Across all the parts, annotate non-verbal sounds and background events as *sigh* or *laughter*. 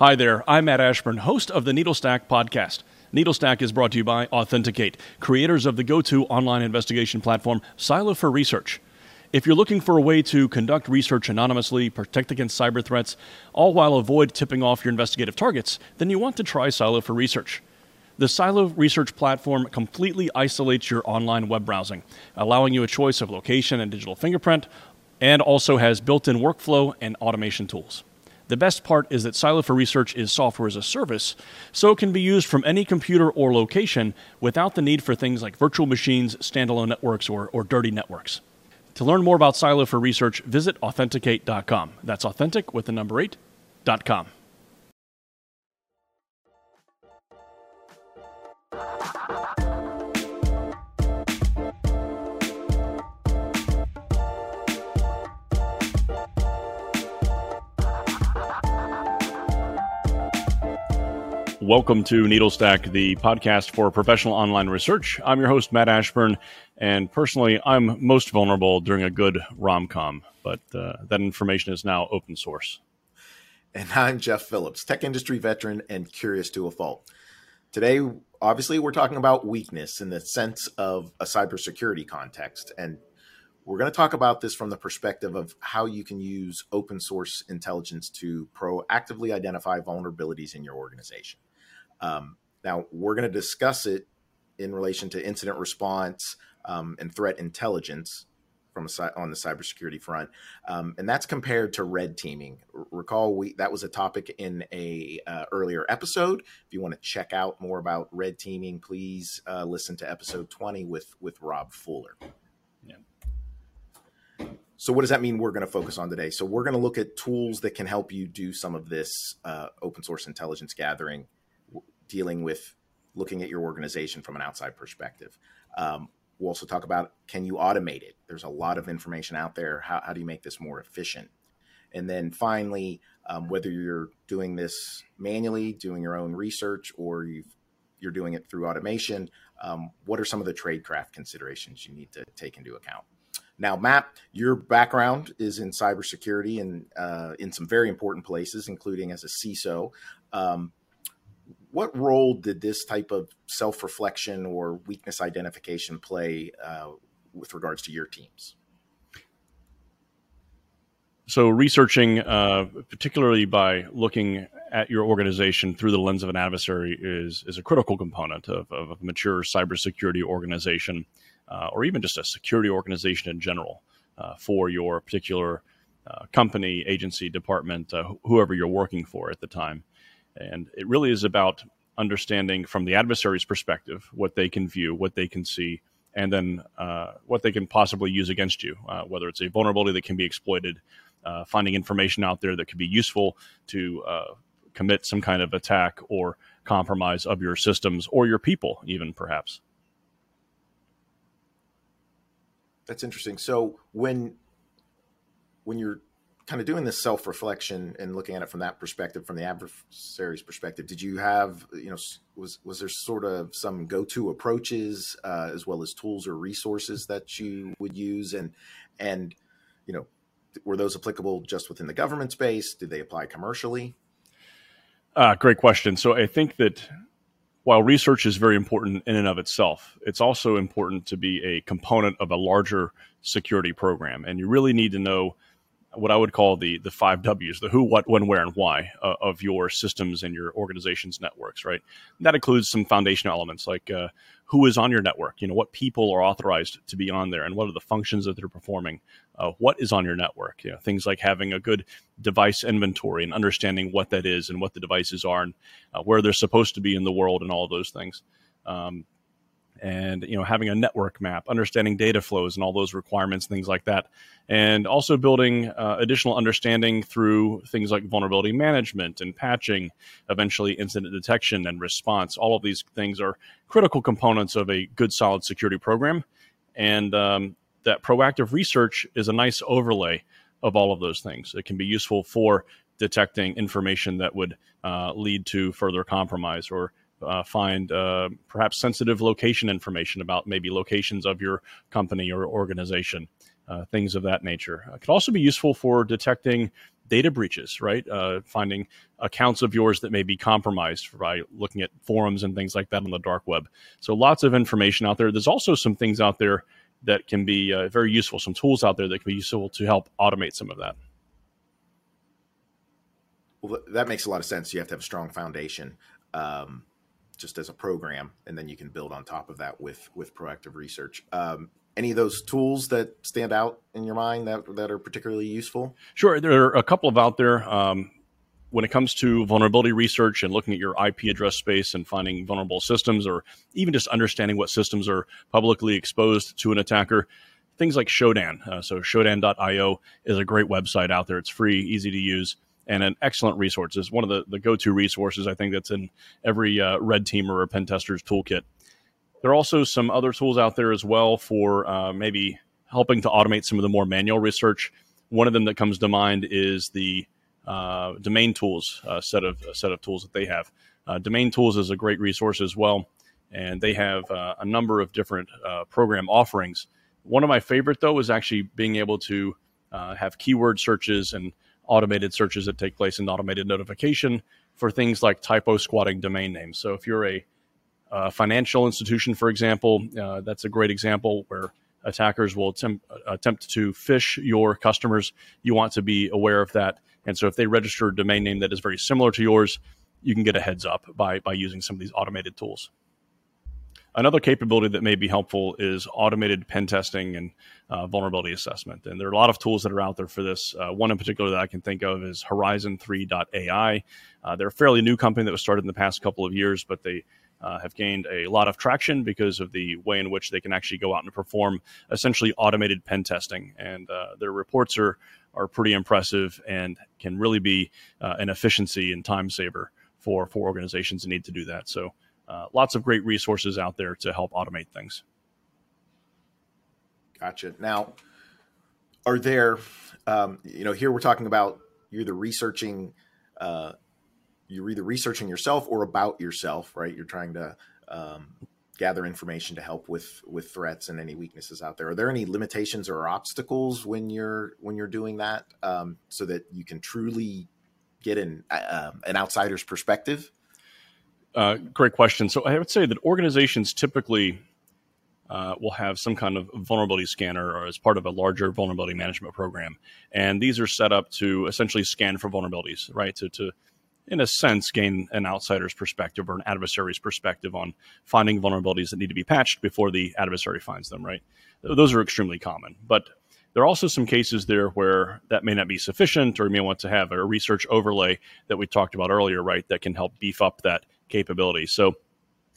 Hi there, I'm Matt Ashburn, host of the Needlestack podcast. Needlestack is brought to you by Authentic8, creators of the go to online investigation platform Silo for Research. If you're looking for a way to conduct research anonymously, protect against cyber threats, all while avoid tipping off your investigative targets, then you want to try Silo for Research. The Silo Research platform completely isolates your online web browsing, allowing you a choice of location and digital fingerprint, and also has built in workflow and automation tools. The best part is that Silo for Research is software as a service, so it can be used from any computer or location without the need for things like virtual machines, standalone networks, or, or dirty networks. To learn more about Silo for Research, visit authentic8.com. That's authentic with the number 8.com. Welcome to Needlestack, the podcast for professional online research. I'm your host, Matt Ashburn, and personally, I'm most vulnerable during a good rom com, but uh, that information is now open source. And I'm Jeff Phillips, tech industry veteran and curious to a fault. Today, obviously, we're talking about weakness in the sense of a cybersecurity context. And we're going to talk about this from the perspective of how you can use open source intelligence to proactively identify vulnerabilities in your organization. Um, now, we're going to discuss it in relation to incident response um, and threat intelligence from a, on the cybersecurity front, um, and that's compared to red teaming. R- recall, we that was a topic in a uh, earlier episode. If you want to check out more about red teaming, please uh, listen to episode twenty with with Rob Fuller. Yeah. So, what does that mean? We're going to focus on today. So, we're going to look at tools that can help you do some of this uh, open source intelligence gathering dealing with looking at your organization from an outside perspective. Um, we'll also talk about can you automate it? There's a lot of information out there. How, how do you make this more efficient? And then finally, um, whether you're doing this manually, doing your own research, or you are doing it through automation, um, what are some of the tradecraft considerations you need to take into account? Now, Matt, your background is in cybersecurity and uh, in some very important places, including as a CISO. Um, what role did this type of self reflection or weakness identification play uh, with regards to your teams? So, researching, uh, particularly by looking at your organization through the lens of an adversary, is is a critical component of, of a mature cybersecurity organization, uh, or even just a security organization in general uh, for your particular uh, company, agency, department, uh, whoever you're working for at the time. And it really is about understanding from the adversary's perspective what they can view, what they can see, and then uh, what they can possibly use against you, uh, whether it's a vulnerability that can be exploited, uh, finding information out there that could be useful to uh, commit some kind of attack or compromise of your systems or your people, even perhaps. That's interesting. So when when you're kind of doing this self reflection and looking at it from that perspective, from the adversary's perspective, did you have, you know, was was there sort of some go to approaches uh, as well as tools or resources that you would use, and and you know, were those applicable just within the government space? Did they apply commercially? Uh, great question. So I think that while research is very important in and of itself, it's also important to be a component of a larger security program, and you really need to know what I would call the the five W's: the who, what, when, where, and why uh, of your systems and your organization's networks. Right. And that includes some foundational elements like uh, who is on your network. You know, what people are authorized to be on there, and what are the functions that they're performing. Uh, what is on your network? You know, things like having a good device inventory and understanding what that is and what the devices are and uh, where they're supposed to be in the world and all those things. Um, and you know having a network map understanding data flows and all those requirements things like that and also building uh, additional understanding through things like vulnerability management and patching eventually incident detection and response. All of these things are critical components of a good solid security program and um, that proactive research is a nice overlay of all of those things. It can be useful for detecting information that would uh, lead to further compromise or uh, find uh, perhaps sensitive location information about maybe locations of your company or organization. uh, things of that nature. It could also be useful for detecting data breaches, right? Uh, finding accounts of yours that may be compromised by looking at forums and things like that on the dark web. So lots of information out there. There's also some things out there that can be uh, very useful, some tools out there that can be useful to help automate some of that. Well, that makes a lot of sense. You have to have a strong foundation. Um, just as a program, and then you can build on top of that with with proactive research. Um, any of those tools that stand out in your mind that that are particularly useful? Sure, there are a couple of out there. Um, when it comes to vulnerability research and looking at your IP address space and finding vulnerable systems, or even just understanding what systems are publicly exposed to an attacker, things like Shodan. Uh, so Shodan.io is a great website out there. It's free, easy to use and an excellent resource. It's one of the, the go to resources I think that's in every uh, red teamer or pen tester's toolkit. There are also some other tools out there as well for uh, maybe helping to automate some of the more manual research. One of them that comes to mind is the uh, DomainTools uh, set of set of tools that they have. Uh, DomainTools is a great resource as well, and they have uh, a number of different program offerings. One of my favorite though is actually being able to have keyword searches and automated searches that take place in automated notification for things like typo squatting domain names. So if you're a, a financial institution, for example, uh, that's a great example where attackers will attempt, attempt to phish your customers. You want to be aware of that. And so if they register a domain name that is very similar to yours, you can get a heads up by, by using some of these automated tools. Another capability that may be helpful is automated pen testing and uh, vulnerability assessment. And there are a lot of tools that are out there for this. Uh, one in particular that I can think of is Horizon3.ai. Uh, they're a fairly new company that was started in the past couple of years, but they uh, have gained a lot of traction because of the way in which they can actually go out and perform essentially automated pen testing. And uh, their reports are, are pretty impressive and can really be uh, an efficiency and time saver for, for organizations that need to do that. So uh, lots of great resources out there to help automate things. Gotcha. Now, are there, um, you know, here we're talking about you're either researching, uh, you're either researching yourself or about yourself, right? You're trying to um, gather information to help with with threats and any weaknesses out there. Are there any limitations or obstacles when you're when you're doing that, um, so that you can truly get an uh, an outsider's perspective? Uh, great question. So I would say that organizations typically uh, will have some kind of vulnerability scanner or as part of a larger vulnerability management program. And these are set up to essentially scan for vulnerabilities, right? To, to in a sense, gain an outsider's perspective or an adversary's perspective on finding vulnerabilities that need to be patched before the adversary finds them, right? Those are extremely common. But there are also some cases there where that may not be sufficient, or you may want to have a research overlay that we talked about earlier, right? That can help beef up that capability. So,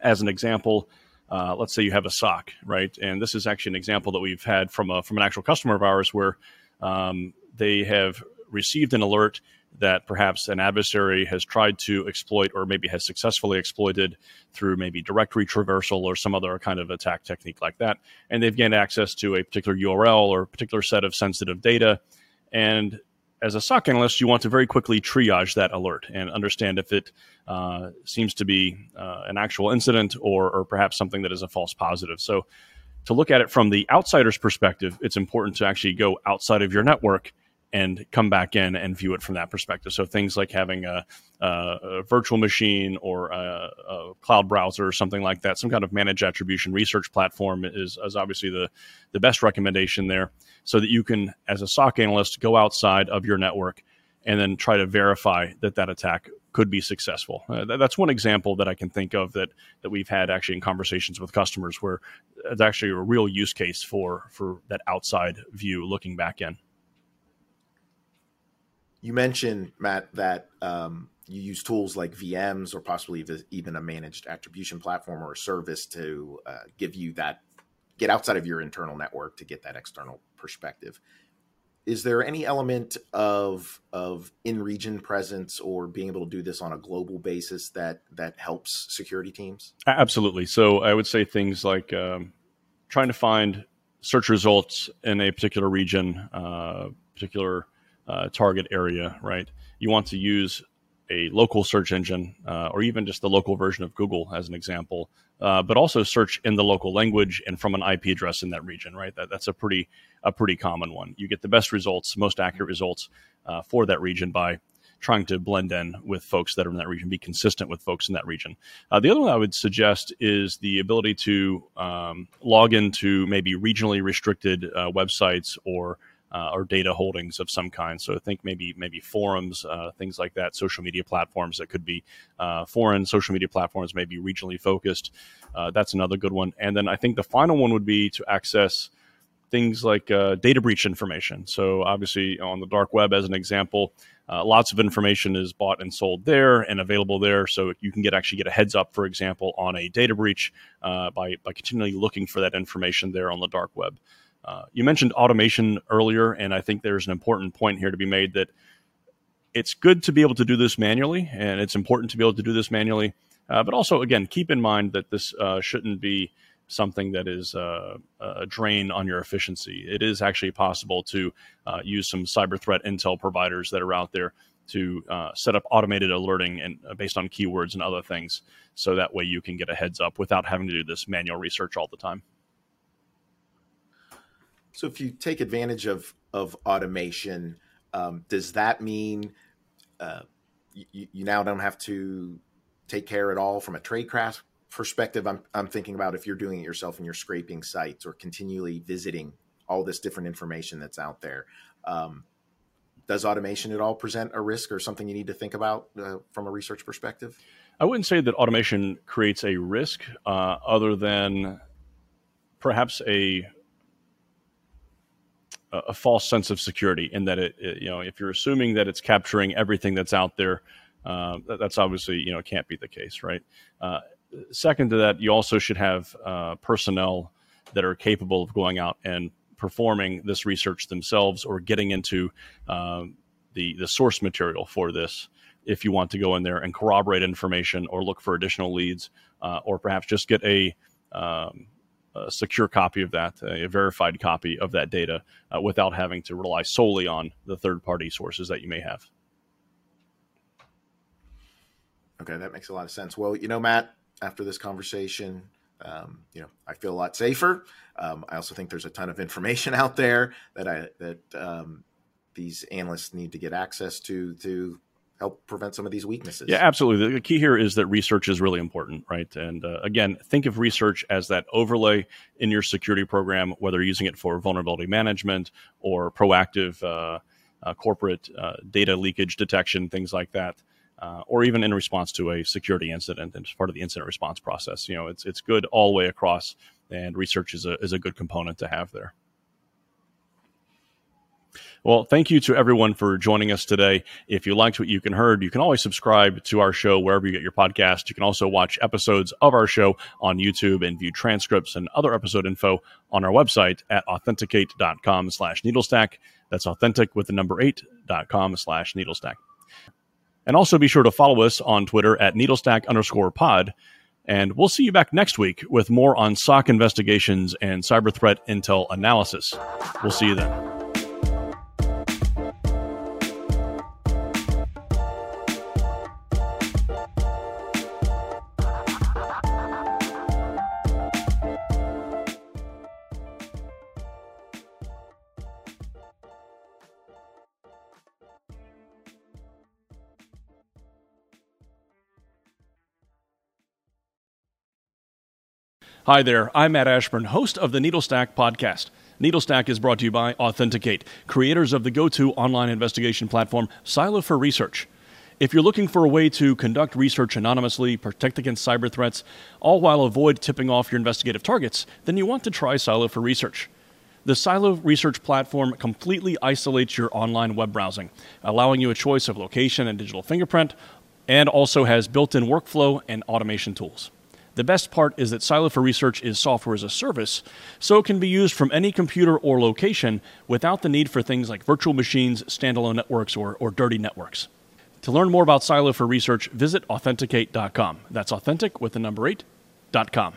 as an example, uh, let's say you have a SOC, right? And this is actually an example that we've had from a from an actual customer of ours where um, they have received an alert that perhaps an adversary has tried to exploit or maybe has successfully exploited through maybe directory traversal or some other kind of attack technique like that. And they've gained access to a particular URL or a particular set of sensitive data. And as a SOC analyst, you want to very quickly triage that alert and understand if it uh, seems to be uh, an actual incident or, or perhaps something that is a false positive. So, to look at it from the outsider's perspective, it's important to actually go outside of your network and come back in and view it from that perspective. So things like having a, a, virtual machine or a, a, cloud browser or something like that, some kind of managed attribution research platform is, is obviously the, the best recommendation there so that you can, as a SOC analyst, go outside of your network and then try to verify that that attack could be successful. Uh, that's one example that I can think of that that we've had actually in conversations with customers where it's actually a real use case for for that outside view looking back in you mentioned Matt that um, you use tools like VMs or possibly even a managed attribution platform or a service to uh, give you that get outside of your internal network to get that external perspective. Is there any element of of in region presence or being able to do this on a global basis that that helps security teams? Absolutely. So I would say things like um, trying to find search results in a particular region, uh, particular uh, target area, right? You want to use a local search engine uh, or even just the local version of Google, as an example, uh, but also search in the local language and from an IP address in that region. Right, that, that's a pretty a pretty common one. You get the best results, most accurate results uh, for that region by trying to blend in with folks that are in that region, be consistent with folks in that region. Uh, the other one I would suggest is the ability to um, log into maybe regionally restricted uh, websites or uh, or data holdings of some kind. So I think maybe maybe forums, uh, things like that, social media platforms that could be uh, foreign social media platforms, maybe regionally focused. Uh, that's another good one. And then I think the final one would be to access things like uh, data breach information. So obviously on the dark web, as an example, uh, lots of information is bought and sold there and available there. So you can get actually get a heads up, for example, on a data breach by by continually looking for that information there on the dark web. Uh, you mentioned automation earlier, and I think there's an important point here to be made that it's good to be able to do this manually, and it's important to be able to do this manually. Uh, but also, again, keep in mind that this uh, shouldn't be something that is uh, a drain on your efficiency. It is actually possible to uh, use some cyber threat intel providers that are out there to set up automated alerting and based on keywords and other things, so that way you can get a heads up without having to do this manual research all the time. So if you take advantage of of automation, um, does that mean uh, you, you, now don't have to take care at all from a tradecraft perspective? I'm I'm thinking about if you're doing it yourself and you're scraping sites or continually visiting all this different information that's out there. Um, does automation at all present a risk or something you need to think about uh, from a research perspective? I wouldn't say that automation creates a risk, uh, other than perhaps a a false sense of security in that it, it, you know if you're assuming that it's capturing everything that's out there uh, that's obviously you know can't be the case right? Uh, second to that you also should have uh, personnel that are capable of going out and performing this research themselves or getting into um, the the source material for this if you want to go in there and corroborate information or look for additional leads uh, or perhaps just get a um, a secure copy of that, a verified copy of that data, uh, without having to rely solely on the third party sources that you may have. Okay, that makes a lot of sense. Well, you know, Matt, after this conversation, um, you know, I feel a lot safer. Um, I also think there's a ton of information *laughs* out there that I that um, these analysts need to get access to to help prevent some of these weaknesses. Yeah, absolutely. The key here is that research is really important, right? And uh, again, think of research as that overlay in your security program, whether you're using it for vulnerability management or proactive uh, uh, corporate uh, data leakage detection, things like that. Uh, or even in response to a security incident and part of the incident response process, you know, it's it's good all the way across, and research is a is a good component to have there. Well, thank you to everyone for joining us today. If you liked what you can heard, you can always subscribe to our show wherever you get your podcast. You can also watch episodes of our show on YouTube and view transcripts and other episode info on our website at authentic8.com slash needlestack. That's authentic with the number eight dot com slash needlestack. And also be sure to follow us on Twitter at needlestack underscore pod. And we'll see you back next week with more on SOC investigations and cyber threat intel analysis. We'll see you then. Hi there, I'm Matt Ashburn, host of the Needlestack podcast. Needlestack is brought to you by Authentic8, creators of the go to online investigation platform Silo for Research. If you're looking for a way to conduct research anonymously, protect against cyber threats, all while avoid tipping off your investigative targets, then you want to try Silo for Research. The Silo Research platform completely isolates your online web browsing, allowing you a choice of location and digital fingerprint, and also has built in workflow and automation tools. The best part is that Silo for Research is software as a service, so it can be used from any computer or location without the need for things like virtual machines, standalone networks, or, or dirty networks. To learn more about Silo for Research, visit authentic8.com. That's authentic with the number 8.com.